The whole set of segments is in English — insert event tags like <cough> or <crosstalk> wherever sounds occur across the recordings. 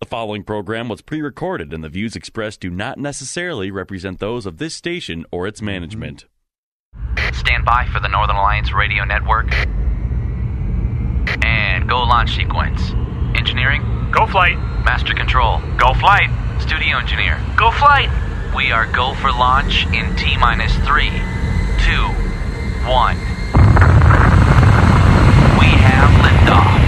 The following program was pre recorded, and the views expressed do not necessarily represent those of this station or its management. Stand by for the Northern Alliance Radio Network. And go launch sequence. Engineering? Go flight. Master control. Go flight. Studio engineer. Go flight. We are go for launch in T minus three, two, one. We have liftoff.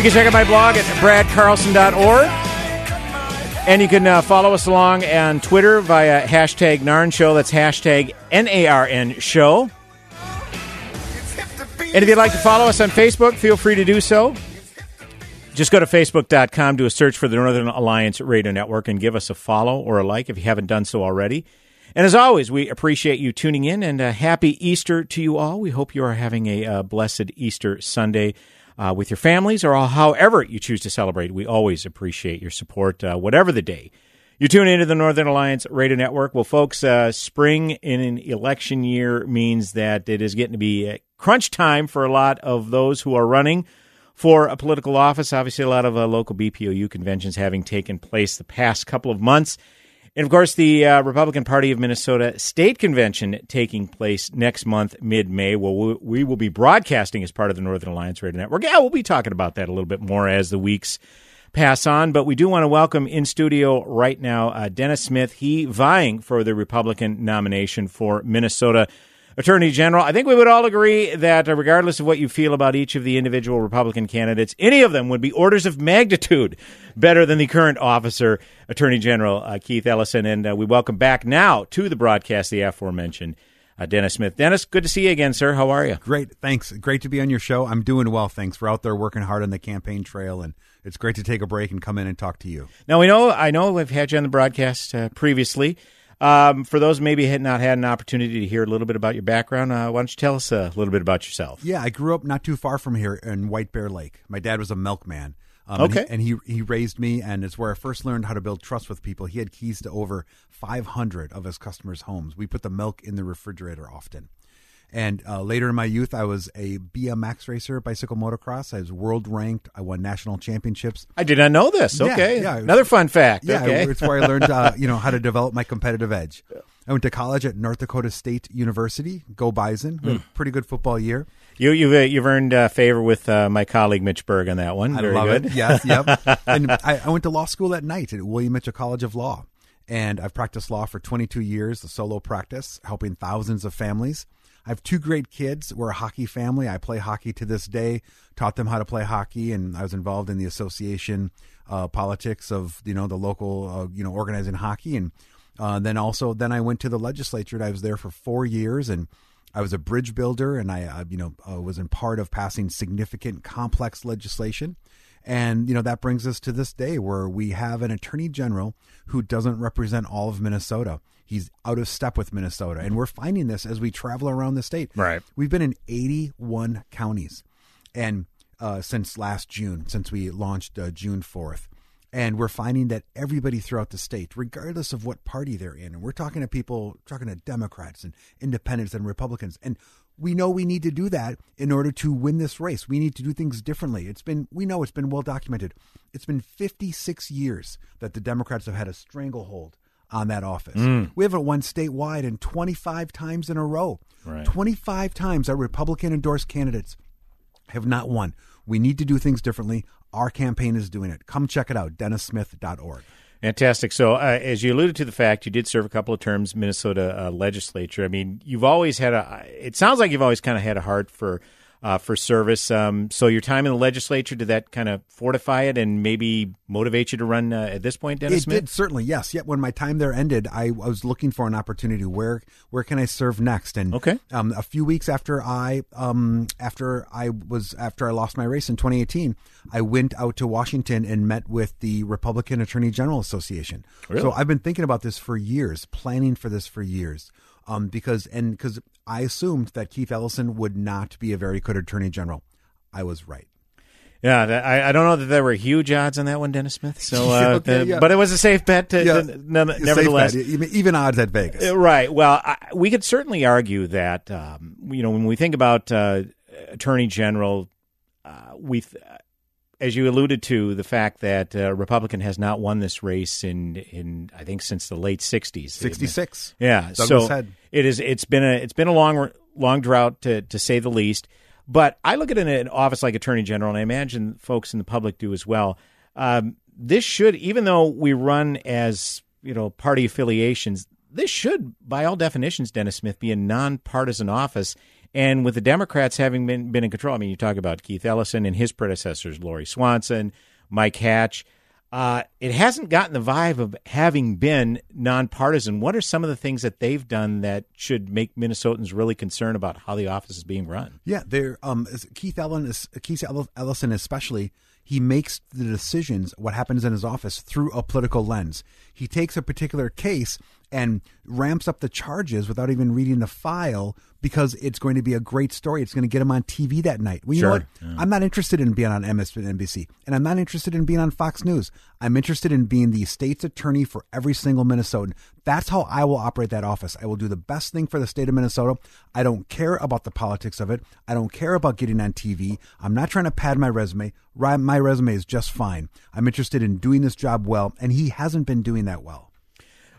You can check out my blog at bradcarlson.org. And you can uh, follow us along on Twitter via hashtag Narn Show. That's hashtag N A R N Show. And if you'd like to follow us on Facebook, feel free to do so. Just go to facebook.com, do a search for the Northern Alliance Radio Network, and give us a follow or a like if you haven't done so already. And as always, we appreciate you tuning in and uh, happy Easter to you all. We hope you are having a uh, blessed Easter Sunday uh, with your families or however you choose to celebrate. We always appreciate your support, uh, whatever the day. You tune into the Northern Alliance Radio Network. Well, folks, uh, spring in an election year means that it is getting to be uh, crunch time for a lot of those who are running for a political office. Obviously, a lot of uh, local BPOU conventions having taken place the past couple of months. And of course, the uh, Republican Party of Minnesota State Convention taking place next month, mid May. Well, we, will be broadcasting as part of the Northern Alliance Radio Network. Yeah, we'll be talking about that a little bit more as the weeks pass on. But we do want to welcome in studio right now uh, Dennis Smith. He vying for the Republican nomination for Minnesota Attorney General. I think we would all agree that, uh, regardless of what you feel about each of the individual Republican candidates, any of them would be orders of magnitude better than the current officer, Attorney General uh, Keith Ellison. And uh, we welcome back now to the broadcast the aforementioned uh, Dennis Smith. Dennis, good to see you again, sir. How are you? Great, thanks. Great to be on your show. I'm doing well, thanks. We're out there working hard on the campaign trail, and it's great to take a break and come in and talk to you. Now we know I know we've had you on the broadcast uh, previously. Um, for those maybe had not had an opportunity to hear a little bit about your background, uh, why don't you tell us a little bit about yourself? Yeah, I grew up not too far from here in White Bear Lake. My dad was a milkman. Um, Okay. And he, and he he raised me, and it's where I first learned how to build trust with people. He had keys to over 500 of his customers' homes. We put the milk in the refrigerator often. And uh, later in my youth, I was a BMX racer, bicycle motocross. I was world ranked. I won national championships. I did not know this. Yeah, Okay, yeah. another fun fact. Yeah, okay. it's where I learned, uh, <laughs> you know, how to develop my competitive edge. I went to college at North Dakota State University. Go Bison! A pretty good football year. You, you've uh, you've earned uh, favor with uh, my colleague Mitch Berg on that one. I Very love good. it. Yes, yep. <laughs> and I, I went to law school at night at William Mitchell College of Law, and I've practiced law for 22 years, the solo practice, helping thousands of families. I have two great kids. We're a hockey family. I play hockey to this day. Taught them how to play hockey, and I was involved in the association uh, politics of you know the local uh, you know organizing hockey, and uh, then also then I went to the legislature. And I was there for four years, and I was a bridge builder, and I you know uh, was in part of passing significant complex legislation. And you know that brings us to this day where we have an attorney general who doesn't represent all of Minnesota. He's out of step with Minnesota, and we're finding this as we travel around the state. Right. We've been in 81 counties, and uh, since last June, since we launched uh, June 4th, and we're finding that everybody throughout the state, regardless of what party they're in, and we're talking to people, talking to Democrats and Independents and Republicans, and we know we need to do that in order to win this race. We need to do things differently. It's been, we know it's been well documented. It's been 56 years that the Democrats have had a stranglehold on that office. We haven't won statewide in 25 times in a row. Right. 25 times our Republican endorsed candidates have not won. We need to do things differently. Our campaign is doing it. Come check it out, DennisSmith.org. Fantastic. So, uh, as you alluded to the fact, you did serve a couple of terms Minnesota uh, legislature. I mean, you've always had a. It sounds like you've always kind of had a heart for uh, for service. Um, so your time in the legislature did that kind of fortify it and maybe motivate you to run uh, at this point, Dennis it Smith? did certainly, yes. Yet when my time there ended, I was looking for an opportunity. Where where can I serve next? And okay, um, a few weeks after I um, after I was after I lost my race in 2018, I went out to Washington and met with the Republican Attorney General Association. Really? So I've been thinking about this for years, planning for this for years. Um, because and because I assumed that Keith Ellison would not be a very good attorney general. I was right. Yeah, that, I, I don't know that there were huge odds on that one, Dennis Smith. So, <laughs> uh, Okay, yeah. but it was a safe bet. To, Yeah, to- nevertheless, bet. even, odds at Vegas. Uh, Right. Well, I, we could certainly argue that um, you know when we think about uh, attorney general, uh, we, th- as you alluded to, the fact that uh, Republican has not won this race in in I think since the late '60s. 66. Yeah. Douglas so Head. it is. It's been a it's been a long long drought to to say the least. But I look at an, an office like Attorney General, and I imagine folks in the public do as well. Um, this should, even though we run as you know party affiliations, this should, by all definitions, Dennis Smith, be a nonpartisan office. And with the Democrats having been been in control, I mean, you talk about Keith Ellison and his predecessors, Lori Swanson, Mike Hatch. Uh, it hasn't gotten the vibe of having been nonpartisan. What are some of the things that they've done that should make Minnesotans really concerned about how the office is being run? Yeah, there. Um, Keith Ellen is Keith Ellison, especially. He makes the decisions, what happens in his office, through a political lens. He takes a particular case and ramps up the charges without even reading the file because it's going to be a great story. It's going to get him on TV that night. Well, you know Sure. what? I'm not interested in being on MSNBC, and I'm not interested in being on Fox News. I'm interested in being the state's attorney for every single Minnesotan. That's how I will operate that office. I will do the best thing for the state of Minnesota. I don't care about the politics of it. I don't care about getting on TV. I'm not trying to pad my resume. My resume is just fine. I'm interested in doing this job well, and he hasn't been doing that well.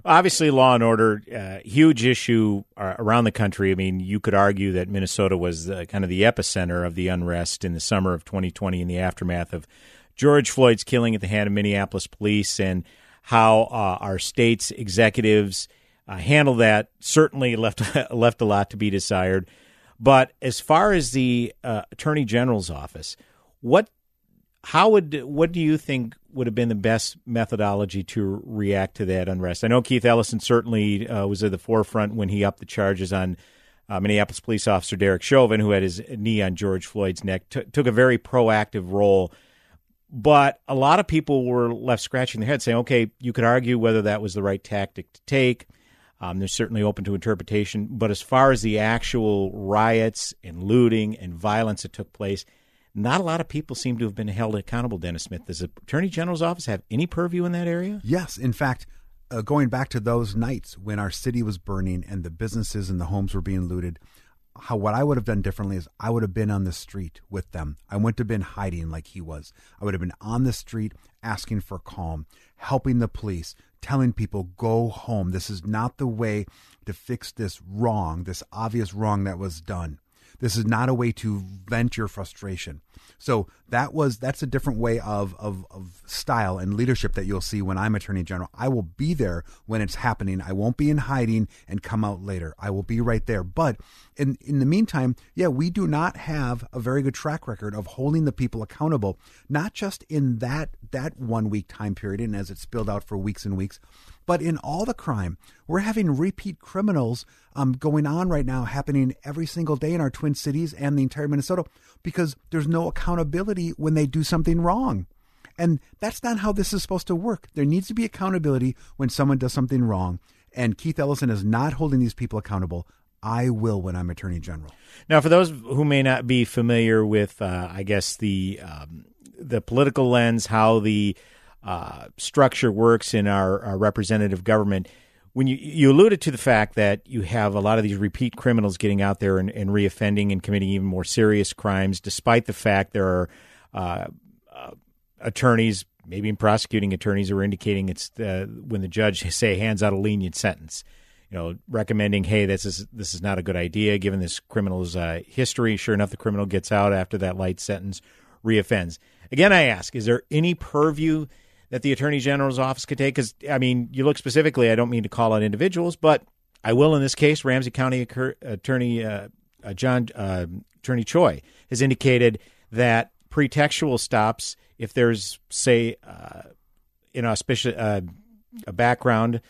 Obviously, law and order, uh, huge issue uh, around the country. I mean, you could argue that Minnesota was uh, kind of the epicenter of the unrest in the summer of 2020 in the aftermath of George Floyd's killing at the hand of Minneapolis police and how uh, our state's executives uh, handled that certainly left <laughs> left a lot to be desired. But as far as the Attorney General's office, what how would what do you think would have been the best methodology to react to that unrest? I know Keith Ellison certainly uh, was at the forefront when he upped the charges on uh, Minneapolis police officer Derek Chauvin, who had his knee on George Floyd's neck, t- took a very proactive role. But a lot of people were left scratching their head, saying, "Okay, you could argue whether that was the right tactic to take." Um, they're certainly open to interpretation, but as far as the actual riots and looting and violence that took place, not a lot of people seem to have been held accountable. Dennis Smith, does the Attorney General's office have any purview in that area? Yes, in fact, uh, going back to those nights when our city was burning and the businesses and the homes were being looted, how what I would have done differently is I would have been on the street with them. I wouldn't have been hiding like he was. I would have been on the street asking for calm, helping the police, telling people go home. This is not the way to fix this wrong, this obvious wrong that was done. This is not a way to vent your frustration. So that was that's a different way of, of of style and leadership that you'll see when I'm Attorney General. I will be there when it's happening. I won't be in hiding and come out later. I will be right there. But in in the meantime, yeah, we do not have a very good track record of holding the people accountable, not just in that that one week time period and as it spilled out for weeks and weeks, but in all the crime. We're having repeat criminals um, going on right now, happening every single day in our twin cities and the entire Minnesota because there's no accountability when they do something wrong. And that's not how this is supposed to work. There needs to be accountability when someone does something wrong. And Keith Ellison is not holding these people accountable. I will when I'm Attorney General. Now, for those who may not be familiar with, uh, I guess the um, the political lens, how the uh, structure works in our, our representative government, when you you alluded to the fact that you have a lot of these repeat criminals getting out there and, and reoffending and committing even more serious crimes, despite the fact there are uh, uh, attorneys, maybe in prosecuting attorneys, who are indicating it's when the judge <laughs> say hands out a lenient sentence you know, recommending, hey, this is this is not a good idea given this criminal's uh, history. Sure enough, the criminal gets out after that light sentence, reoffends. Again, I ask, is there any purview that the Attorney General's office could take? Because, I mean, you look specifically, I don't mean to call out individuals, but I will in this case. Ramsey County Attorney uh, uh, John uh, Attorney Choi has indicated that pretextual stops, if there's, say, uh, inauspicious, uh, a background,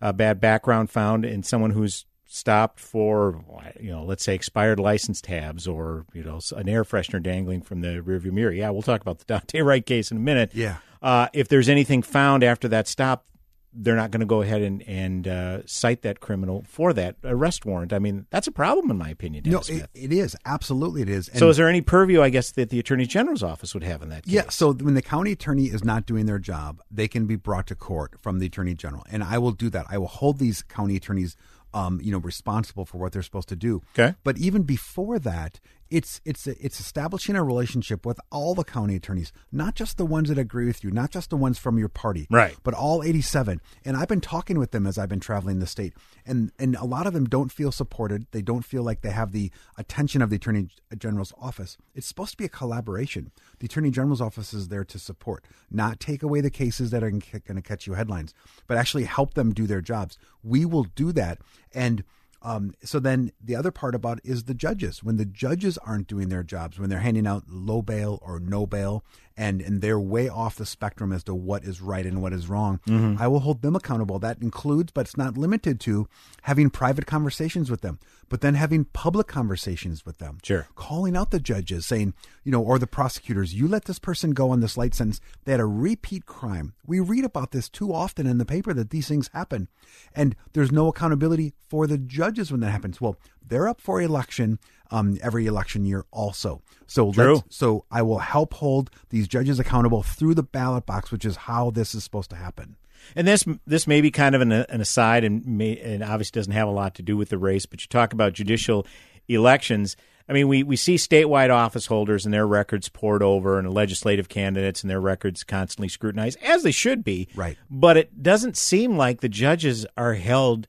a bad background found in someone who's stopped for, you know, let's say expired license tabs or, you know, an air freshener dangling from the rearview mirror. Yeah, we'll talk about the Daunte Wright case in a minute. Yeah. Uh, if there's anything found after that stop, they're not going to go ahead and, and uh, cite that criminal for that arrest warrant. I mean, that's a problem, in my opinion. no, it, it is. Absolutely, it is. And so, is there any purview, I guess, that the Attorney General's office would have in that case? Yeah, so when the county attorney is not doing their job, they can be brought to court from the Attorney General. And I will do that. I will hold these county attorneys um, you know, responsible for what they're supposed to do. Okay. But even before that, it's it's it's establishing a relationship with all the county attorneys, not just the ones that agree with you, not just the ones from your party, right? But all 87. And I've been talking with them as I've been traveling the state, and and a lot of them don't feel supported. They don't feel like they have the attention of the attorney general's office. It's supposed to be a collaboration. The attorney general's office is there to support, not take away the cases that are going to catch you headlines, but actually help them do their jobs. We will do that, and um, so then the other part about is the judges. When the judges aren't doing their jobs, when they're handing out low bail or no bail, and and they're way off the spectrum as to what is right and what is wrong, mm-hmm. I will hold them accountable. That includes, but it's not limited to, having private conversations with them, but then having public conversations with them. Sure, calling out the judges, saying, you know, or the prosecutors, you let this person go on this light sentence. They had a repeat crime. We read about this too often in the paper that these things happen, and there's no accountability for the judges when that happens. Well, they're up for election um, every election year also. So True. so I will help hold these judges accountable through the ballot box, which is how this is supposed to happen. And this this may be kind of an, an aside, and may, and obviously doesn't have a lot to do with the race. But you talk about judicial elections. I mean, we, we see statewide office holders and their records poured over, and legislative candidates and their records constantly scrutinized, as they should be. Right. But it doesn't seem like the judges are held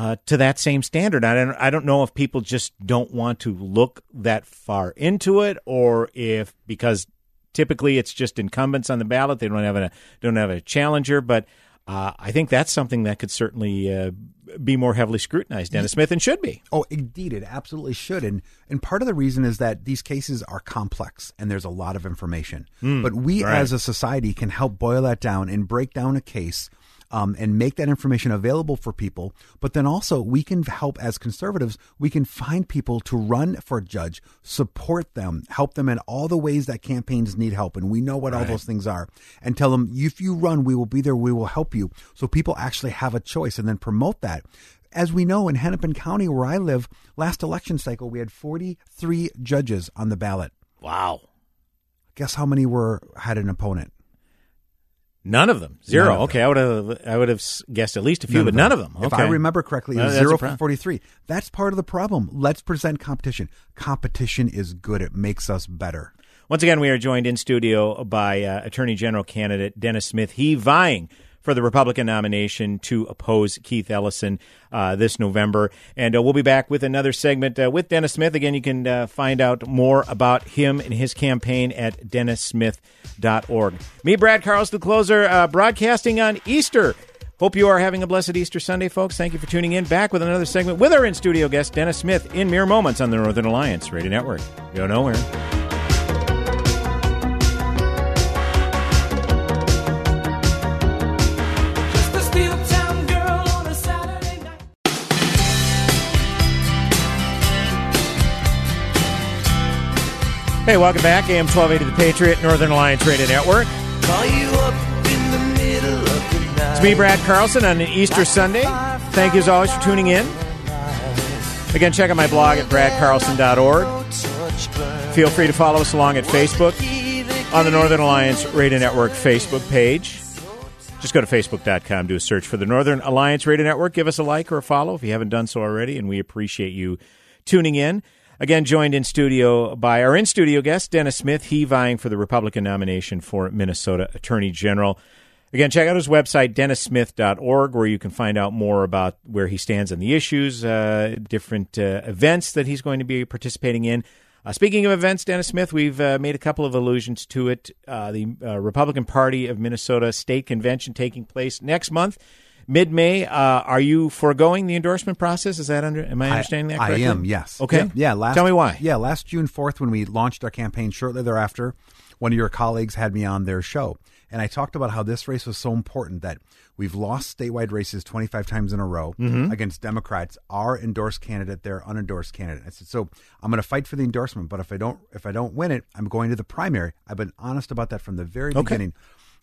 uh, to that same standard. I don't, I don't know if people just don't want to look that far into it, or if because typically it's just incumbents on the ballot, they don't have a don't have a challenger. But uh, I think that's something that could certainly uh, be more heavily scrutinized, Dennis Smith, and should be. Oh, indeed, it absolutely should. And and part of the reason is that these cases are complex and there's a lot of information. Mm, but we right. as a society can help boil that down and break down a case um, and make that information available for people. But then also, we can help as conservatives, we can find people to run for judge, support them, help them in all the ways that campaigns need help. And we know what all those things are. And tell them, if you run, we will be there, we will help you. So people actually have a choice and then promote that. As we know in Hennepin County, where I live, last election cycle, we had 43 judges on the ballot. Wow. Guess how many were had an opponent? None of them. Zero. Of okay, I would have I would have guessed at least a few, None but none of them. Okay. If I remember correctly, it was that's a zero for 43. That's part of the problem. Let's present competition. Competition is good. It makes us better. Once again, we are joined in studio by uh, Attorney General candidate Dennis Smith. He vying for the Republican nomination to oppose Keith Ellison uh, this November. And uh, we'll be back with another segment uh, with Dennis Smith. Again, you can uh, find out more about him and his campaign at dennissmith.org. Me, Brad Carlson, the closer, uh, broadcasting on Easter. Hope you are having a blessed Easter Sunday, folks. Thank you for tuning in. Back with another segment with our in studio guest, Dennis Smith, in mere moments on the Northern Alliance Radio Network. Go nowhere. Hey, welcome back. AM 1280 The Patriot, Northern Alliance Radio Network. It's me, Brad Carlson, on an Easter Sunday. Thank you as always for tuning in. Again, check out my blog at bradcarlson.org. Feel free to follow us along at Facebook on the Northern Alliance Radio Network Facebook page. Just go to facebook.com, do a search for the Northern Alliance Radio Network. Give us a like or a follow if you haven't done so already, and we appreciate you tuning in. Again, joined in studio by our in studio guest, Dennis Smith. He vying for the Republican nomination for Minnesota Attorney General. Again, check out his website, dennissmith.org, where you can find out more about where he stands on the issues, uh, different uh, events that he's going to be participating in. Uh, speaking of events, Dennis Smith, we've uh, made a couple of allusions to it. Uh, the uh, Republican Party of Minnesota State Convention taking place next month, mid May. Uh, are you foregoing the endorsement process? Is that under? Am I understanding that correctly? I am. Yes. Okay. Yeah. yeah, last, Tell me why. Yeah. Last June fourth, when we launched our campaign, shortly thereafter, one of your colleagues had me on their show, and I talked about how this race was so important that we've lost statewide races 25 times in a row Mm-hmm. against Democrats, our endorsed candidate, their unendorsed candidate. I said, so I'm going to fight for the endorsement, but if I don't, if I don't win it, I'm going to the primary. I've been honest about that from the very Okay. beginning.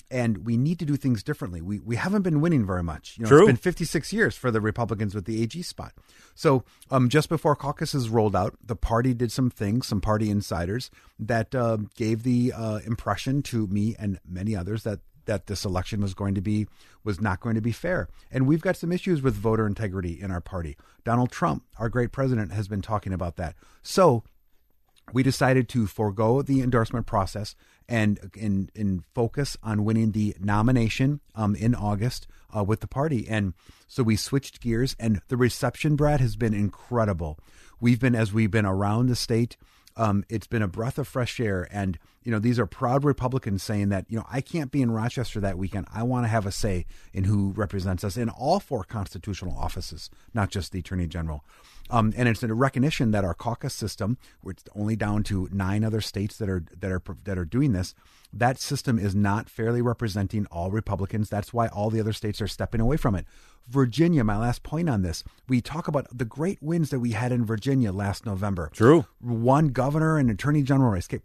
And we need to do things differently. We we haven't been winning very much. You know, True. It's been 56 years for the Republicans with the AG spot. So, um, just before caucuses rolled out, the party did some things, some party insiders that uh, gave the uh, impression to me and many others that that this election was going to be was not going to be fair. And we've got some issues with voter integrity in our party. Donald Trump, our great president, has been talking about that. So, we decided to forego the endorsement process and and, and focus on winning the nomination um, in August uh, with the party. And so we switched gears, and the reception, Brad, has been incredible. We've been as we've been around the state. Um, it's been a breath of fresh air, and you know these are proud Republicans saying that you know I can't be in Rochester that weekend. I want to have a say in who represents us in all four constitutional offices, not just the Attorney General. Um, and it's a recognition that our caucus system, which is only down to nine other states that are that are that are doing this, that system is not fairly representing all Republicans. That's why all the other states are stepping away from it. Virginia, my last point on this, we talk about the great wins that we had in Virginia last November. True. One governor and attorney general. Okay,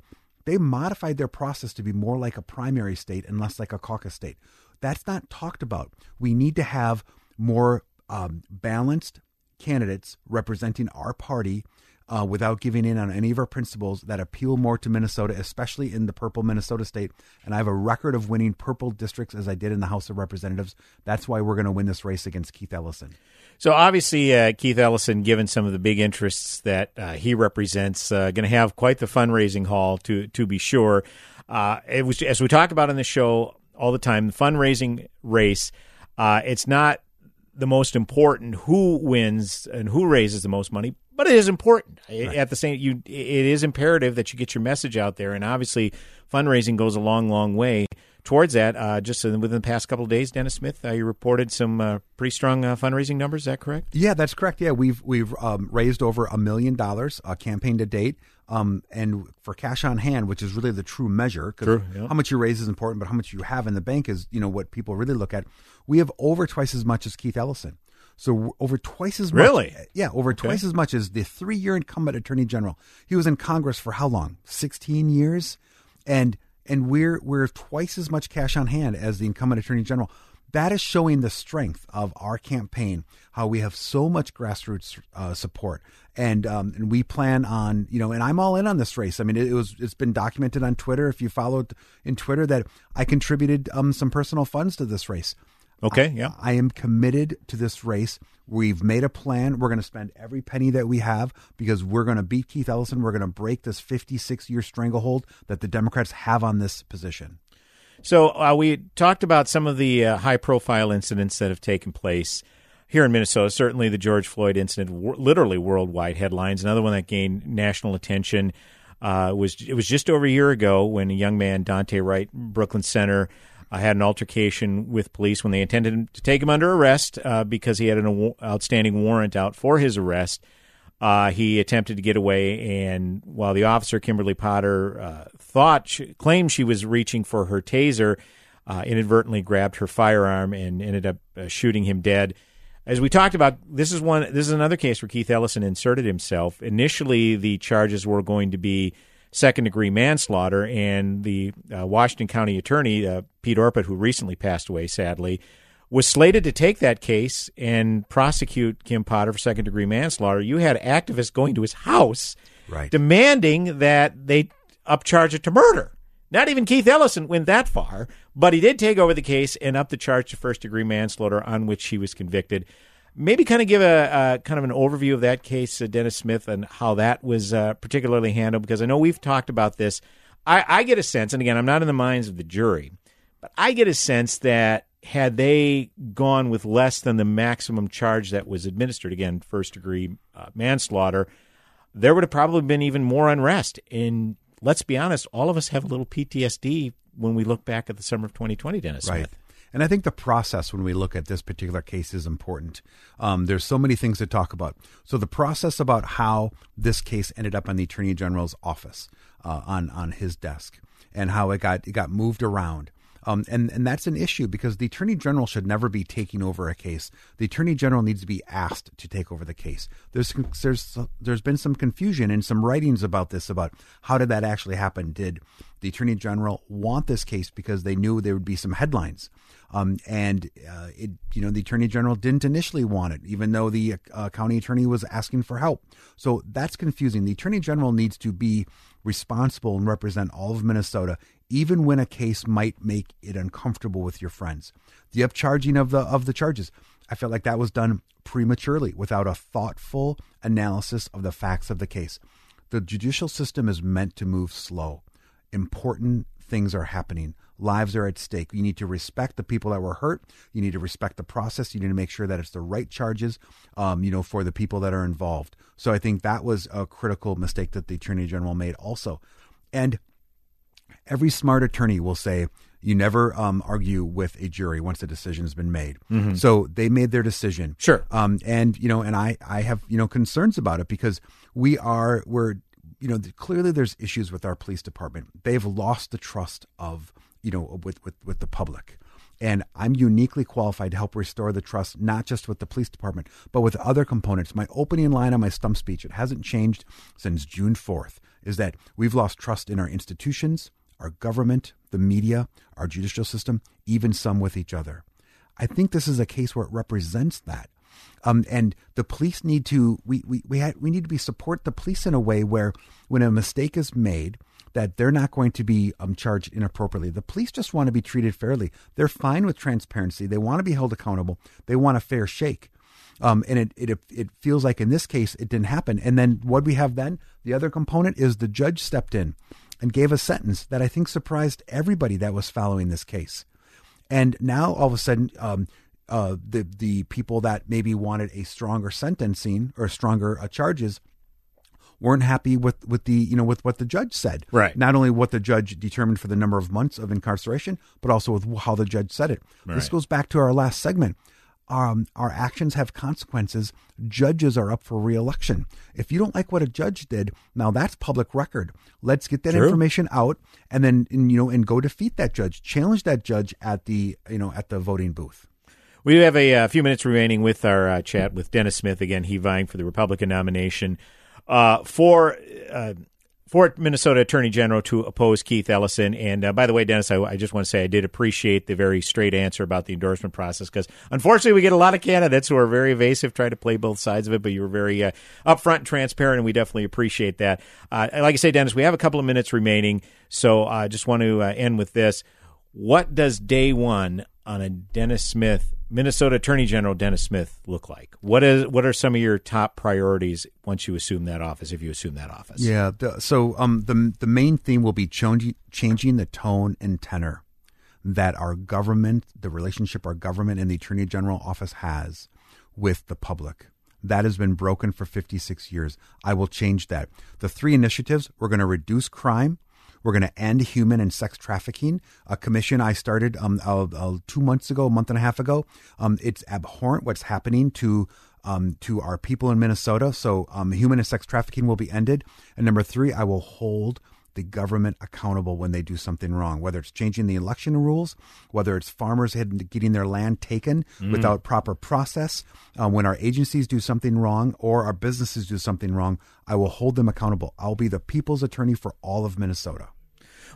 They modified their process to be more like a primary state and less like a caucus state. That's not talked about. We need to have more um, balanced candidates representing our party uh, without giving in on any of our principles that appeal more to Minnesota, especially in the purple Minnesota state. And I have a record of winning purple districts as I did in the House of Representatives. That's why we're going to win this race against Keith Ellison. So obviously, uh, Keith Ellison, given some of the big interests that uh, he represents, uh, going to have quite the fundraising haul to to be sure. Uh, it was as we talk about on the show all the time. The fundraising race, uh, it's not the most important who wins and who raises the most money, but it is important. At the same, you it is imperative that you get your message out there, and obviously, fundraising goes a long, long way towards that. Uh, just within the past couple of days, Dennis Smith, uh, you reported some uh, pretty strong uh, fundraising numbers. Is that correct? Yeah, that's correct. Yeah, we've we've um, raised over a million dollars uh, campaign to date, um, and for cash on hand, which is really the true measure. 'cause True, yeah. How much you raise is important, but how much you have in the bank is you know what people really look at. We have over twice as much as Keith Ellison. So over twice as much. Really? Yeah, over twice as much as the three-year incumbent attorney general. He was in Congress for how long? Sixteen years, and and we're we're twice as much cash on hand as the incumbent attorney general. That is showing the strength of our campaign. How we have so much grassroots uh, support, and um, and we plan on you know, and I'm all in on this race. I mean, it, it was it's been documented on Twitter. If you followed in Twitter, that I contributed um, some personal funds to this race. Okay, yeah. I am committed to this race. We've made a plan. We're going to spend every penny that we have because we're going to beat Keith Ellison. We're going to break this 56 year stranglehold that the Democrats have on this position. So uh, we talked about some of the uh, high-profile incidents that have taken place here in Minnesota. Certainly, the George Floyd incident, w- literally worldwide headlines. Another one that gained national attention uh, was it was just over a year ago when a young man, Daunte Wright, Brooklyn Center, uh, had an altercation with police when they intended to take him under arrest uh, because he had an aw- outstanding warrant out for his arrest. Uh, he attempted to get away, and while the officer Kimberly Potter uh, thought she, claimed she was reaching for her taser, uh, inadvertently grabbed her firearm and ended up shooting him dead. As we talked about, this is one. This is another case where Keith Ellison inserted himself. Initially, the charges were going to be second degree manslaughter, and the uh, Washington County attorney uh, Pete Orput, who recently passed away, sadly, was slated to take that case and prosecute Kim Potter for second degree manslaughter. You had activists going to his house, Right. demanding that they upcharge it to murder. Not even Keith Ellison went that far, but he did take over the case and up the charge to first degree manslaughter, on which he was convicted. Maybe kind of give a, a kind of an overview of that case, uh, Dennis Smith, and how that was uh, particularly handled, because I know we've talked about this. I, I get a sense, and again, I'm not in the minds of the jury, but I get a sense that had they gone with less than the maximum charge that was administered, again, first degree uh, manslaughter, there would have probably been even more unrest. And let's be honest, all of us have a little PTSD when we look back at the summer of 2020, Dennis Right. Smith. And I think the process when we look at this particular case is important. Um, there's so many things to talk about. So the process about how this case ended up in the Attorney General's office uh, on on his desk and how it got it got moved around. Um, and and that's an issue because the attorney general should never be taking over a case. The attorney general needs to be asked to take over the case. There's there's there's been some confusion and some writings about this about how did that actually happen? Did the attorney general want this case because they knew there would be some headlines? Um, and uh, it, you know, the attorney general didn't initially want it, even though the uh, county attorney was asking for help. So that's confusing. The attorney general needs to be responsible and represent all of Minnesota, even when a case might make it uncomfortable with your friends. The upcharging of the of the charges, I felt like that was done prematurely, without a thoughtful analysis of the facts of the case. The judicial system is meant to move slow. Important things are happening. Lives are at stake. You need to respect the people that were hurt. You need to respect the process. You need to make sure that it's the right charges, um, you know, for the people that are involved. So I think that was a critical mistake that the attorney general made also. And every smart attorney will say you never um, argue with a jury once a decision has been made. So they made their decision. Sure. Um, and you know, and I I have you know concerns about it because we are we're you know clearly there's issues with our police department. They've lost the trust of you know with with with the public. And I'm uniquely qualified to help restore the trust, not just with the police department, but with other components. My opening line on my stump speech, it hasn't changed since June 4th, is that we've lost trust in our institutions, our government, the media, our judicial system, even some with each other. I think this is a case where it represents that. Um, and the police need to we we we, we need to be support the police in a way where when a mistake is made that they're not going to be um, charged inappropriately. The police just want to be treated fairly. They're fine with transparency. They want to be held accountable. They want a fair shake. Um, and it, it it feels like in this case it didn't happen. And then what we have then the other component is the judge stepped in and gave a sentence that I think surprised everybody that was following this case. And now all of a sudden, um, uh, the the people that maybe wanted a stronger sentencing or stronger uh, charges weren't happy with with the you know with what the judge said. Right. Not only what the judge determined for the number of months of incarceration, but also with how the judge said it. This goes back to our last segment. Um, our actions have consequences. Judges are up for reelection. If you don't like what a judge did, now that's public record. Let's get that True. information out, and then and, you know, and go defeat that judge. Challenge that judge at the you know at the voting booth. We have a, uh few minutes remaining with our uh, chat with Dennis Smith. Again, he vying for the Republican nomination uh, for uh, for Minnesota Attorney General to oppose Keith Ellison. And uh, by the way, Dennis, I, I just want to say I did appreciate the very straight answer about the endorsement process because unfortunately we get a lot of candidates who are very evasive, try to play both sides of it. But you were very uh, upfront and transparent, and we definitely appreciate that. Uh, like I say, Dennis, we have a couple of minutes remaining, so I just want to uh, end with this. What does day one on a Dennis Smith, Minnesota Attorney General Dennis Smith, look like? What is what are some of your top priorities once you assume that office? If you assume that office, Yeah. The, so um, the the main theme will be changing changing the tone and tenor that our government, the relationship our government and the Attorney General office has with the public. That has been broken for 56 years. I will change that. The three initiatives we're going to reduce crime. We're going to end human and sex trafficking. A commission I started um, uh, uh, two months ago, a month and a half ago. Um, it's abhorrent what's happening to um, to our people in Minnesota. So um, human and sex trafficking will be ended. And number three, I will hold the government accountable when they do something wrong, whether it's changing the election rules, whether it's farmers getting their land taken without proper process, uh, when our agencies do something wrong or our businesses do something wrong, I will hold them accountable. I'll be the people's attorney for all of Minnesota.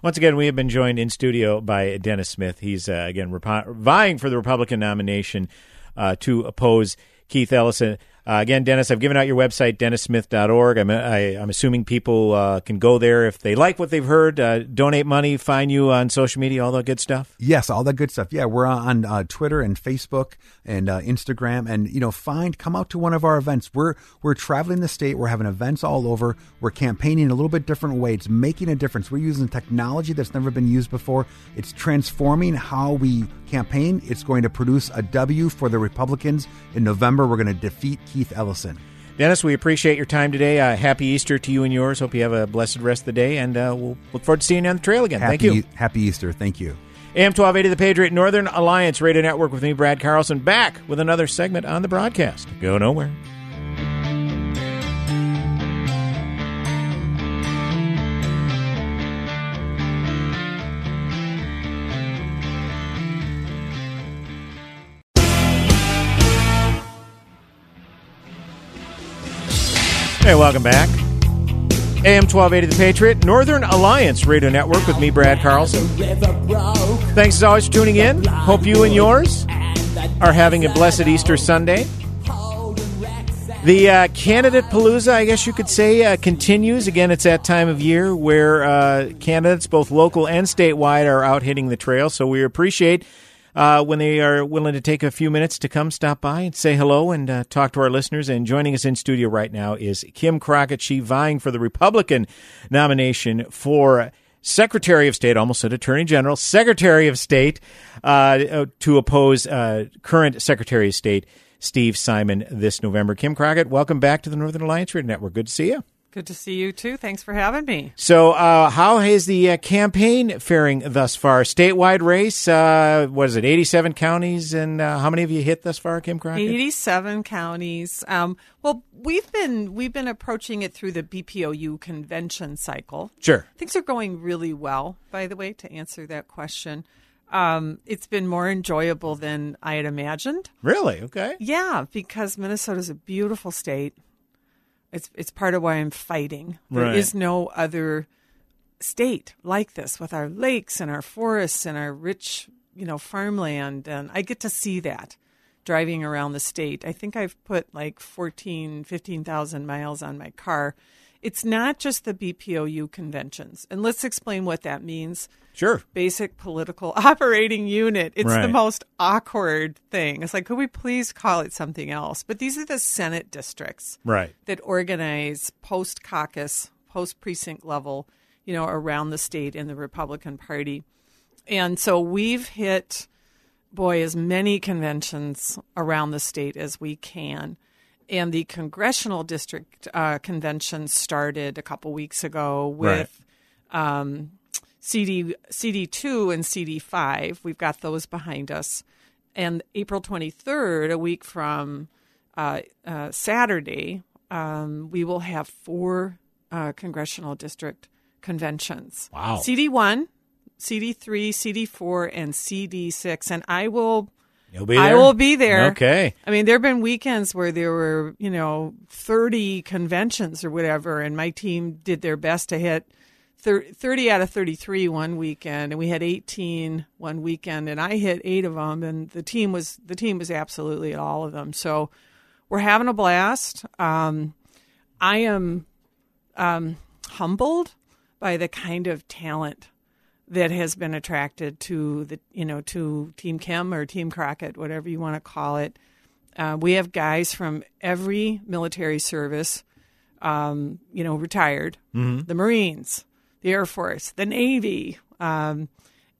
Once again, we have been joined in studio by Dennis Smith. He's uh, again repo- vying for the Republican nomination uh, to oppose Keith Ellison. Uh, again, Dennis, I've given out your website, dennissmith.org. I'm, I, I'm assuming people uh, can go there if they like what they've heard, uh, donate money, find you on social media, all that good stuff. Yes, all that good stuff. Yeah, we're on uh, Twitter and Facebook and uh, Instagram, and you know, find come out to one of our events. We're we're traveling the state. We're having events all over. We're campaigning a little bit different way. It's making a difference. We're using technology that's never been used before. It's transforming how we campaign. It's going to produce a W for the Republicans in November. We're going to defeat Ellison. Dennis, we appreciate your time today. Uh, happy Easter to you and yours. Hope you have a blessed rest of the day, and uh, we'll look forward to seeing you on the trail again. Happy, Thank you. Happy Easter. Thank you. AM 1280, the Patriot Northern Alliance Radio Network with me, Brad Carlson, back with another segment on the broadcast. Go nowhere. Hey, welcome back. AM 1280 The Patriot, Northern Alliance Radio Network with me, Brad Carlson. Thanks as always for tuning in. Hope you and yours are having a blessed Easter Sunday. The uh, candidate palooza, I guess you could say, uh, continues. Again, it's that time of year where uh, candidates, both local and statewide, are out hitting the trail. So we appreciate uh, when they are willing to take a few minutes to come stop by and say hello and uh, talk to our listeners. And joining us in studio right now is Kim Crockett. She vying for the Republican nomination for Secretary of State, almost said Attorney General, Secretary of State, uh, to oppose uh, current Secretary of State Steve Simon this November. Kim Crockett, welcome back to the Northern Alliance Radio Network. Good to see you. Good to see you too. Thanks for having me. So, uh, how is the uh, campaign faring thus far? Statewide race, uh, what is it, 87 counties? And uh, how many have you hit thus far, Kim Crockett? 87 counties. Um, well, we've been we've been approaching it through the BPOU convention cycle. Sure. Things are going really well, by the way, to answer that question. Um, it's been more enjoyable than I had imagined. Really? Okay. Yeah, because Minnesota is a beautiful state. It's it's part of why I'm fighting. There is Right. no other state like this with our lakes and our forests and our rich, you know, farmland and I get to see that driving around the state. I think I've put like 14, 15,000 miles on my car. It's not just the BPOU conventions. And let's explain what that means Sure. basic political <laughs> operating unit. It's the most awkward thing. It's like, could we please call it something else? But these are the Senate districts Right. that organize post caucus, post precinct level, you know, around the state in the Republican Party. And so we've hit, boy, as many conventions around the state as we can. And the congressional district uh, convention started a couple weeks ago with um, CD CD2 and CD5. We've got those behind us. And April 23rd, a week from uh, uh, Saturday, um, we will have four uh, congressional district conventions. Wow. CD1, CD3, CD4, and CD6. And I will You'll be I will be there. Okay. I mean, there have been weekends where there were, you know, 30 conventions or whatever, and my team did their best to hit 30 out of 33 one weekend, and we had 18 one weekend, and I hit eight of them, and the team was the team was absolutely at all of them. So we're having a blast. Um, I am um, humbled by the kind of talent that has been attracted to the you know to Team Kim or Team Crockett, whatever you want to call it. Uh, we have guys from every military service, um, you know, retired, the Marines, the Air Force, the Navy, um,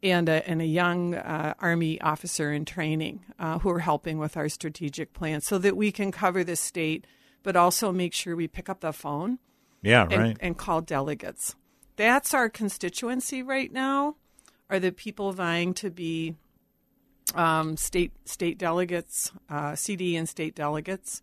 and a, and a young uh, Army officer in training uh, who are helping with our strategic plan, so that we can cover the state, but also make sure we pick up the phone Yeah, and, right. and call delegates. That's our constituency right now. Are the people vying to be um, state state delegates, uh, CD and state delegates?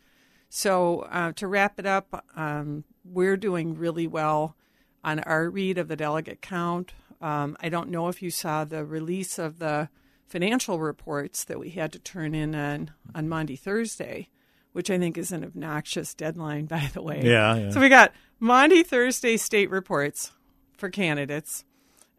So uh, to wrap it up, um, we're doing really well on our read of the delegate count. Um, I don't know if you saw the release of the financial reports that we had to turn in on on Monday Thursday, which I think is an obnoxious deadline, <laughs> by the way. Yeah, yeah. So we got Monday Thursday state reports for candidates,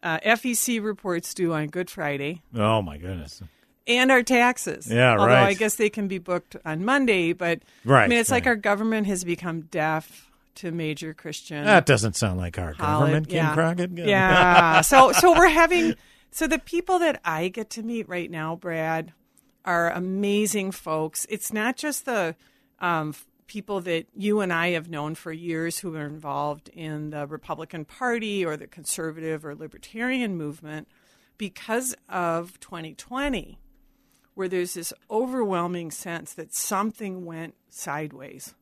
uh, FEC reports due on Good Friday, Oh, my goodness. and our taxes. Yeah, Although right. I guess they can be booked on Monday, but right, I mean, it's like our government has become deaf to major Christian. That doesn't sound like our government, Kim yeah. Crockett. <laughs> Yeah. so <laughs> so we're having so the people that I get to meet right now, Brad, are amazing folks. It's not just the um, people that you and I have known for years who are involved in the Republican Party or the conservative or libertarian movement because of 2020 where there's this overwhelming sense that something went sideways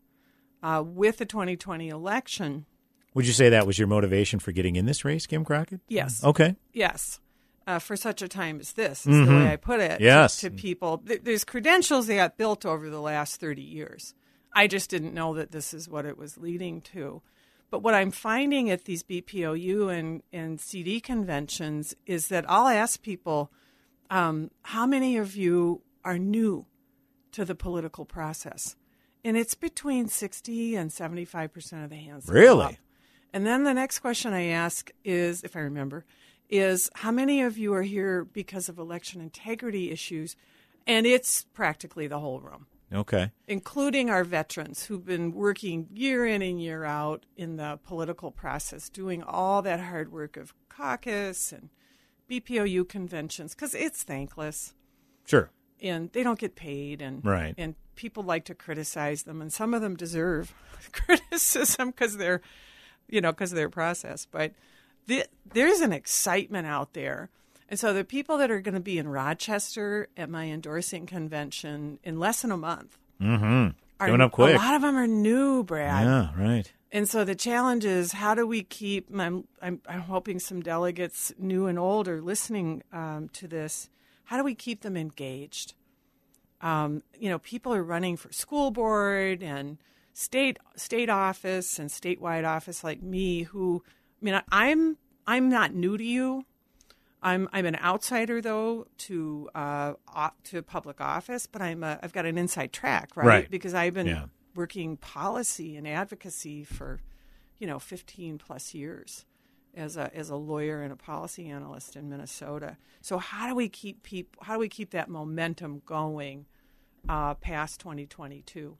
uh, with the 2020 election. Would you say that was your motivation for getting in this race, Kim Crockett? Yes. Okay. Yes. Uh, for such a time as this, is the way I put it. to- Yes. To, people. There's credentials that got built over the last 30 years. I just didn't know that this is what it was leading to. But what I'm finding at these BPOU and, and CD conventions is that I'll ask people, um, how many of you are new to the political process? And it's between 60 and 75% of the hands. Really? And then the next question I ask is, if I remember, is how many of you are here because of election integrity issues? And it's practically the whole room, Okay. including our veterans who've been working year in and year out in the political process, doing all that hard work of caucus and BPOU conventions, because it's thankless Sure. and they don't get paid and Right. and people like to criticize them and some of them deserve <laughs> criticism because they're you know because of their process but the, there's an excitement out there and so the people that are going to be in rochester at my endorsing convention in less than a month Mm-hmm. are, Going up quick. a lot of them are new brad Yeah, right. and so the challenge is how do we keep? I'm I'm, I'm hoping some delegates, new and old, are listening um, to this. How do we keep them engaged? Um, you know, people are running for school board and state state office and statewide office like me. Who, I mean, I, I'm I'm not new to you. I'm I'm an outsider though to uh, to public office, but I'm a, I've got an inside track, right? Right. Because I've been Yeah. working policy and advocacy for, you know, 15 plus years as a as a lawyer and a policy analyst in Minnesota. So how do we keep people? How do we keep that momentum going uh, past 2022?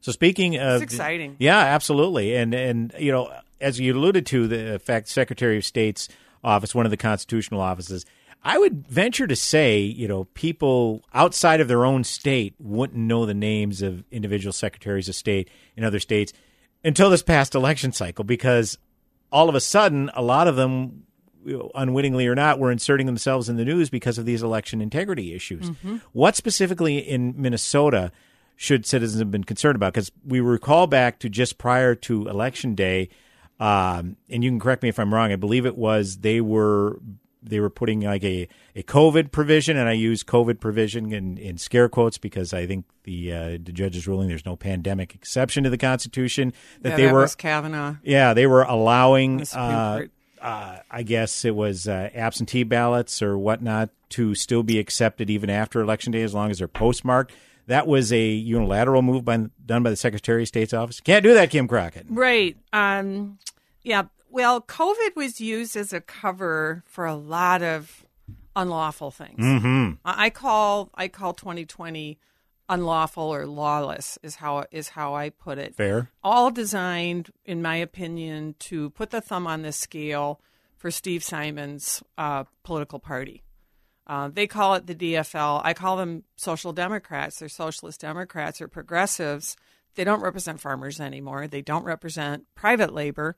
So speaking of, It's exciting. yeah, absolutely, and and you know, as you alluded to, the fact Secretary of State's office, one of the constitutional offices, I would venture to say, you know, people outside of their own state wouldn't know the names of individual secretaries of state in other states until this past election cycle, because all of a sudden, a lot of them. you know, Unwittingly or not, were inserting themselves in the news because of these election integrity issues. Mm-hmm. What specifically in Minnesota should citizens have been concerned about? Because we recall back to just prior to election day, um, and you can correct me if I'm wrong. I believe it was they were they were putting like a, a COVID provision, and I use COVID provision in, in scare quotes because I think the uh, the judge's ruling there's no pandemic exception to the Constitution that Yeah, they that were Kavanaugh. yeah they were allowing uh, uh, I guess it was uh, absentee ballots or whatnot to still be accepted even after election day as long as they're postmarked. That was a unilateral move by, done by the Secretary of State's office. Can't do that, Kim Crockett. Right. Um, yeah. Well, COVID was used as a cover for a lot of unlawful things. Mm-hmm. I call I call 2020 unlawful or lawless is how is how I put it. Fair. All designed, in my opinion, to put the thumb on the scale for Steve Simon's uh, political party. Uh, they call it the DFL. I call them social democrats. They're socialist democrats or progressives. They don't represent farmers anymore. They don't represent private labor.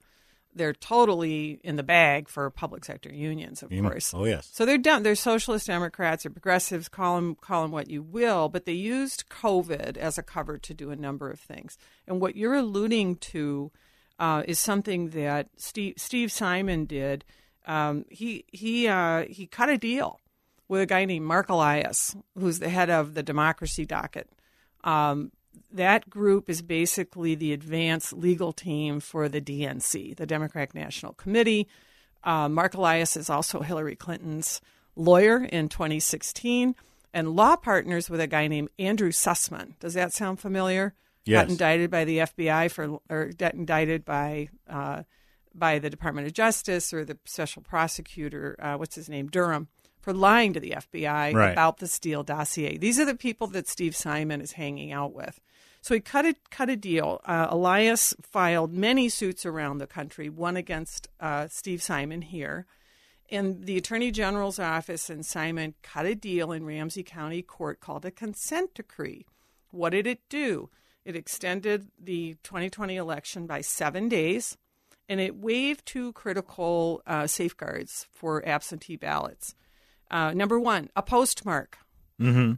They're totally in the bag for public sector unions, of course. Oh yes. So they're done. They're socialist Democrats or progressives. Call them, call them what you will. But they used COVID as a cover to do a number of things. And what you're alluding to uh, is something that Steve, Steve Simon did. Um, he he uh, he cut a deal with a guy named Marc Elias, who's the head of the Democracy Docket. Um, that group is basically the advanced legal team for the DNC, the Democratic National Committee. Uh, Marc Elias is also Hillary Clinton's lawyer in 2016 and law partners with a guy named Andrew Sussman. Does that sound familiar? Yes. Got indicted by the FBI for, or got indicted by uh, by the Department of Justice or the special prosecutor, uh, what's his name, Durham, for lying to the FBI Right. about the Steele dossier. These are the people that Steve Simon is hanging out with. So he cut a cut a deal. Uh, Elias filed many suits around the country, one against uh, Steve Simon here, and the Attorney General's office and Simon cut a deal in Ramsey County Court called a consent decree. What did it do? It extended the 2020 election by seven days, and it waived two critical uh, safeguards for absentee ballots. Uh, number one, a postmark. Mm-hmm.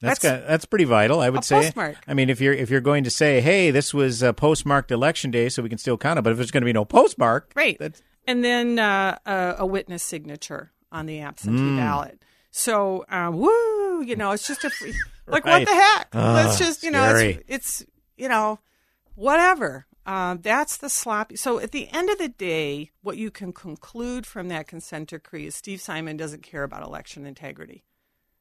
That's That's- got, that's pretty vital, I would A say. postmark. I mean, if you're if you're going to say, "Hey, this was uh, postmarked election day, so we can still count it," but if there's going to be no postmark, Right. That's, and then uh, a, a witness signature on the absentee Mm. ballot. So, uh, woo, you know, it's just a free, like Right. what the heck? Ah, Let's just, you know, it's, it's you know, whatever. Uh, that's the sloppy. So at the end of the day, what you can conclude from that consent decree is Steve Simon doesn't care about election integrity.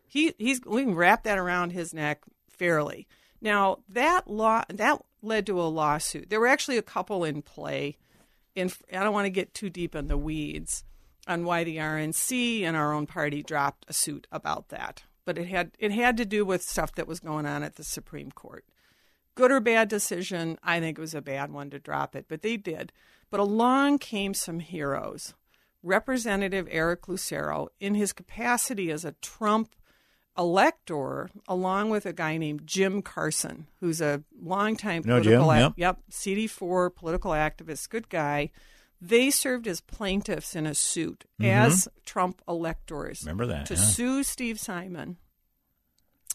He he's we can wrap that around his neck fairly. Now that law that led to a lawsuit. There were actually a couple in play. In I don't want to get too deep in the weeds on why the RNC and our own party dropped a suit about that. But it had it had to do with stuff that was going on at the Supreme Court. Good or bad decision, I think it was a bad one to drop it, but they did. But along came some heroes. Representative Eric Lucero, in his capacity as a Trump elector, along with a guy named Jim Carson, who's a longtime No, political Jim, ac- yep, CD4 political activist, good guy. They served as plaintiffs in a suit as Trump electors. Mm-hmm. Remember that, To yeah. sue Steve Simon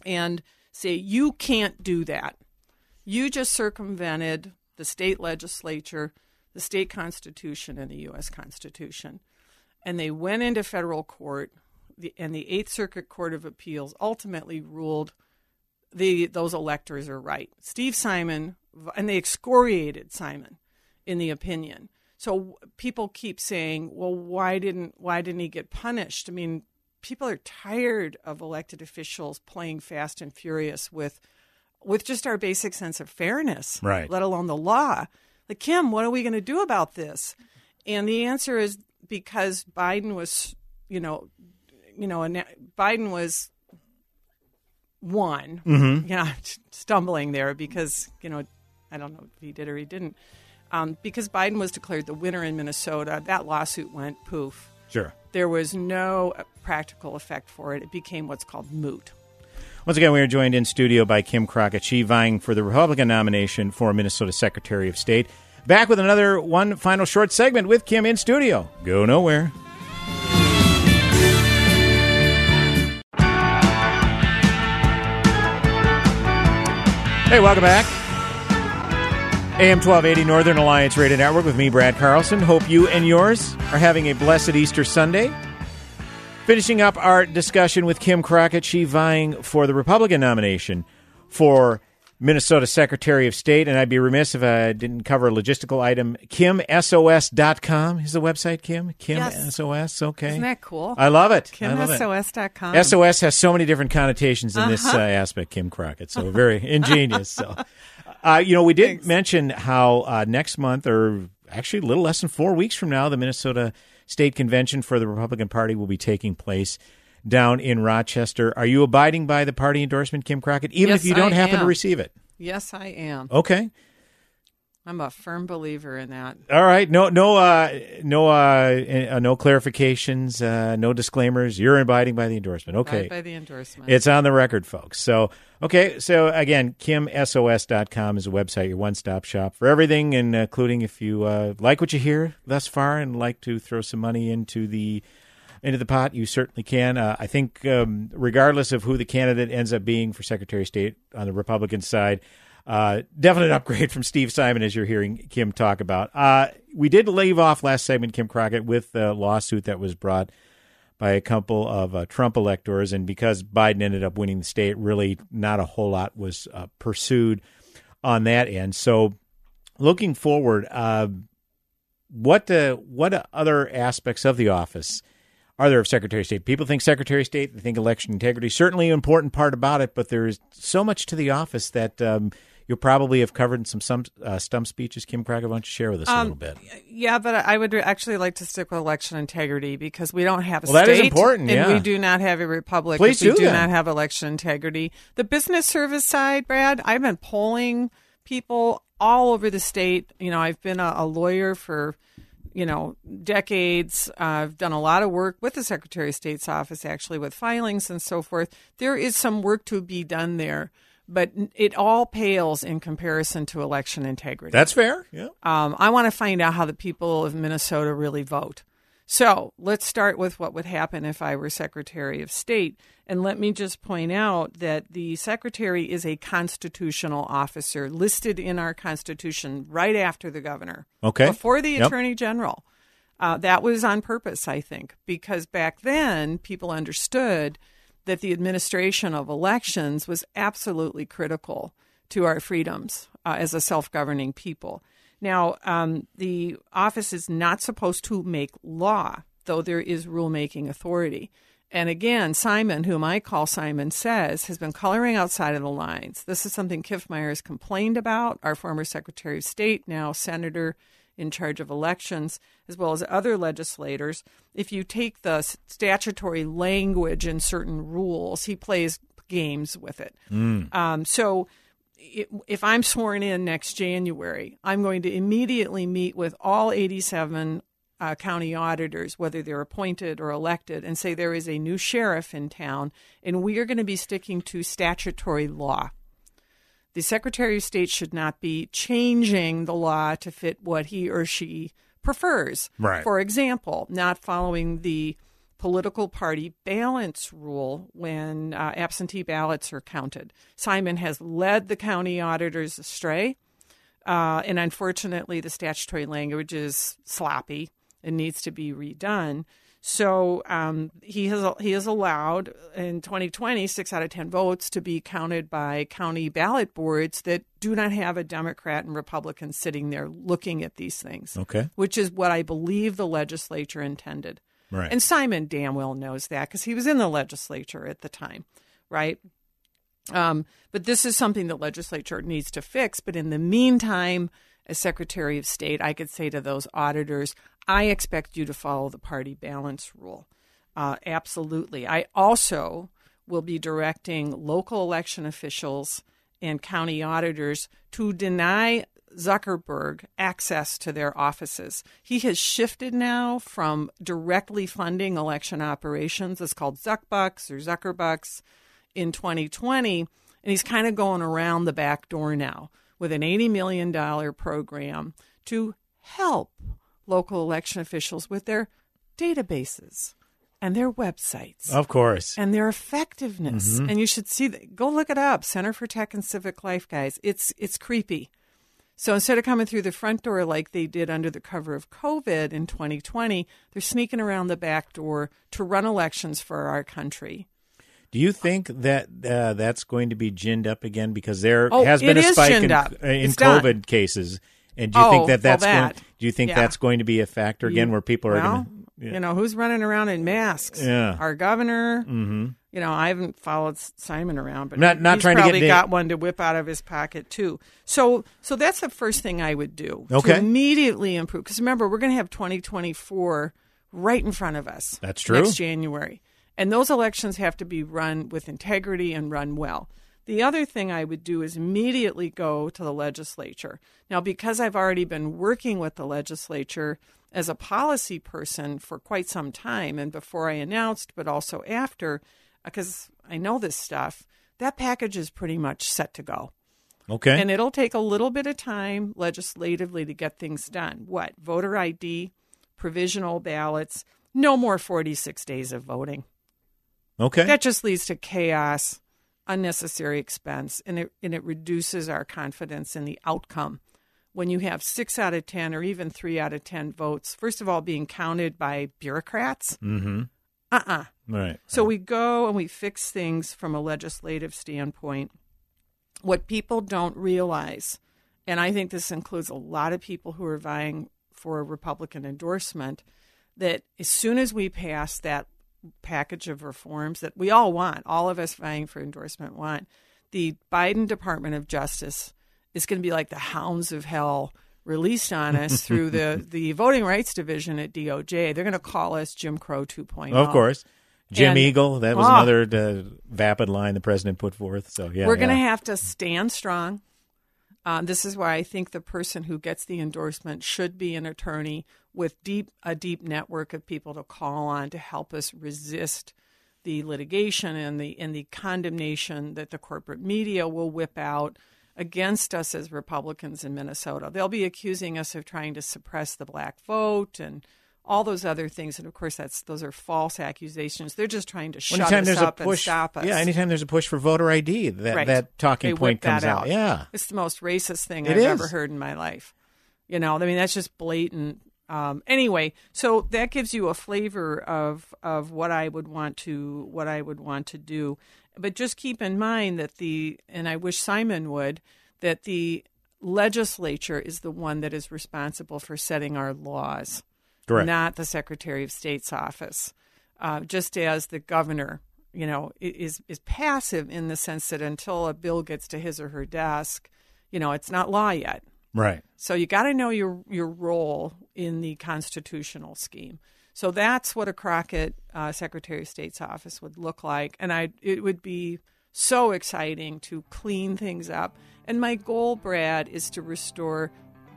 and say, you can't do that. You just circumvented the state legislature, the state constitution, and the U.S. Constitution. And they went into federal court, the, and the Eighth Circuit Court of Appeals ultimately ruled the those electors are right. Steve Simon, and they excoriated Simon in the opinion. So people keep saying, "Well, why didn't why didn't he get punished?" I mean, people are tired of elected officials playing fast and furious with with just our basic sense of fairness, Right. Let alone the law. Like Kim, what are we going to do about this? And the answer is because Biden was, you know, you know, Biden was one. Mm-hmm. <laughs> You know, stumbling there because you know, I don't know if he did or he didn't. Um, because Biden was declared the winner in Minnesota, that lawsuit went poof. sure. There was no practical effect for it. It became what's called moot. Once again, we are joined in studio by Kim Crockett. She vying for the Republican nomination for Minnesota Secretary of State. Back with another one final short segment with Kim in studio. Go nowhere. Hey, welcome back. AM 1280 Northern Alliance Radio Network with me, Brad Carlson. Hope you and yours are having a blessed Easter Sunday. Finishing up our discussion with Kim Crockett, she vying for the Republican nomination for Minnesota Secretary of State. And I'd be remiss if I didn't cover a logistical item. KimSOS.com is the website, Kim? KimSOS, okay. Isn't that cool? I love it. I love it. KimSOS.com. SOS has so many different connotations in this Uh-huh. uh, aspect, Kim Crockett. So <laughs> very ingenious. So, uh, you know, we did mention how uh, next month, or actually a little less than four weeks from now, the Minnesota State Convention for the Republican Party will be taking place down in Rochester. Are you abiding by the party endorsement, Kim Crockett, even Yes, if you don't I happen to receive it? Yes, I am. Okay. I'm a firm believer in that. All right. No, no, uh, no, uh, uh, no clarifications, uh, no disclaimers. You're abiding by the endorsement. Okay. Right by the endorsement. It's on the record, folks. So, okay. So, again, KimSOS.com is a website, your one stop shop for everything, and including if you uh, like what you hear thus far and like to throw some money into the into the pot, you certainly can. Uh, I think, um, regardless of who the candidate ends up being for Secretary of State on the Republican side, uh, definite upgrade from Steve Simon, as you're hearing Kim talk about. Uh, we did leave off last segment, Kim Crockett, with the lawsuit that was brought by a couple of uh, Trump electors, and because Biden ended up winning the state, really not a whole lot was uh, pursued on that end. So, looking forward, uh, what uh, what other aspects of the office are there of Secretary of State? People think Secretary of State, they think election integrity. Certainly, an important part about it, but there is so much to the office that um, you'll probably have covered in some, some uh, stump speeches. Kim Crockett, why don't you share with us a Um, little bit? Yeah, but I would actually like to stick with election integrity because we don't have a Well, that is state, important, and yeah. we do not have a republic. Please if we do do that. not have election integrity. The business service side, Brad, I've been polling people all over the state. You know, I've been a, a lawyer for you know decades. Uh, I've done a lot of work with the Secretary of State's office, actually, with filings and so forth. There is some work to be done there. But it all pales in comparison to election integrity. That's fair. Yeah. Um, I want to find out how the people of Minnesota really vote. So let's start with what would happen if I were Secretary of State. And let me just point out that the Secretary is a constitutional officer listed in our Constitution right after the governor. Okay. Before the Yep. Attorney General. Uh, that was on purpose, I think, because back then people understood that the administration of elections was absolutely critical to our freedoms uh, as a self governing people. Now, um, the office is not supposed to make law, though there is rulemaking authority. And again, Simon, whom I call Simon Says, has been coloring outside of the lines. This is something Kiffmeyer has complained about, our former Secretary of State, now Senator in charge of elections, as well as other legislators. If you take the statutory language and certain rules, he plays games with it. Um, so if I'm sworn in next January, I'm going to immediately meet with all 87 uh, county auditors, whether they're appointed or elected, and say there is a new sheriff in town, and we are going to be sticking to statutory law. The Secretary of State should not be changing the law to fit what he or she prefers. Right. For example, not following the political party balance rule when uh, absentee ballots are counted. Simon has led the county auditors astray, uh, and unfortunately, the statutory language is sloppy and needs to be redone. So um, he has he has allowed in 2020 six out of ten votes to be counted by county ballot boards that do not have a Democrat and Republican sitting there looking at these things. Okay. which is what I believe the legislature intended. Right. And Simon damn well knows that because he was in the legislature at the time, right? Um, but this is something the legislature needs to fix. But in the meantime, as Secretary of State, I could say to those auditors, I expect you to follow the party balance rule. Uh, absolutely. I also will be directing local election officials and county auditors to deny Zuckerberg access to their offices. He has shifted now from directly funding election operations. It's called Zuckbucks or Zuckerbucks in 2020. And he's kind of going around the back door now with an $80 million program to help local election officials with their databases and their websites Of course. and their effectiveness. Mm-hmm. And you should see that. Go look it up. Center for Tech and Civic Life, guys. It's it's creepy. So instead of coming through the front door like they did under the cover of COVID in 2020, they're sneaking around the back door to run elections for our country. Do you think that uh, that's going to be ginned up again because there Oh, has been a spike in, uh, in It's done. COVID cases? And do you Oh, think that well, that's that. going? Do you think Yeah. that's going to be a factor again, You- where people are well, going to? you know, who's running around in masks? Yeah. Our governor. Mm-hmm. You know, I haven't followed Simon around, but Not- not he's trying to get probably got one to whip out of his pocket too. So, so that's the first thing I would do Okay. to immediately improve. Because remember, we're going to have 2024 right in front of us. That's true. Next January, and those elections have to be run with integrity and run well. The other thing I would do is immediately go to the legislature. Now, because I've already been working with the legislature as a policy person for quite some time, and before I announced, but also after, because I know this stuff, that package is pretty much set to go. Okay. And it'll take a little bit of time legislatively to get things done. What? Voter ID, provisional ballots, no more 46 days of voting. Okay. That just leads to chaos, unnecessary expense, and it, and it reduces our confidence in the outcome. When you have six out of 10 or even three out of 10 votes, first of all, being counted by bureaucrats, mm-hmm. uh uh Right. so we go and we fix things from a legislative standpoint. What people don't realize, and I think this includes a lot of people who are vying for a Republican endorsement, that as soon as we pass that package of reforms that we all want, all of us vying for endorsement want, the Biden Department of Justice is going to be like the hounds of hell released on us <laughs> through the, the Voting Rights Division at DOJ. They're going to call us Jim Crow 2.0. Of course. Jim And- Eagle. That was Oh. another uh, vapid line the president put forth. So yeah, We're going to yeah. have to stand strong. Um, this is why I think the person who gets the endorsement should be an attorney with deep a deep network of people to call on to help us resist the litigation and the and the condemnation that the corporate media will whip out against us as Republicans in Minnesota. They'll be accusing us of trying to suppress the black vote and all those other things. And of course, that's those are false accusations. They're just trying to shut anytime us there's up a push, and stop us. yeah. Anytime there's a push for voter ID, that Right. that talking They point comes out. Yeah, It's the most racist thing It I've is. ever heard in my life. You know, I mean, that's just blatant. Um, anyway, so that gives you a flavor of of what I would want to what I would want to do. But just keep in mind that the and I wish Simon would that the legislature is the one that is responsible for setting our laws, Correct. not the Secretary of State's office. Uh, just as the governor, you know, is is passive in the sense that until a bill gets to his or her desk, you know, it's not law yet. right. So you got to know your your role in the constitutional scheme. So that's what a Crockett uh, Secretary of State's office would look like, and I it would be so exciting to clean things up. And my goal, Brad, is to restore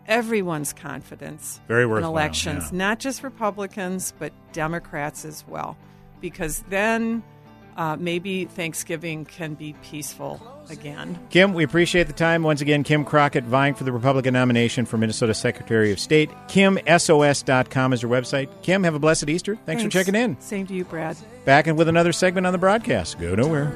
everyone's confidence Very in elections, yeah. not just Republicans but Democrats as well, because then uh, maybe Thanksgiving can be peaceful again. Kim, we appreciate the time. Once again, Kim Crockett vying for the Republican nomination for Minnesota Secretary of State. KimSOS.com is your website. Kim, have a blessed Easter. Thanks, for checking in. Same to you, Brad. Back and with another segment on the broadcast. Go nowhere.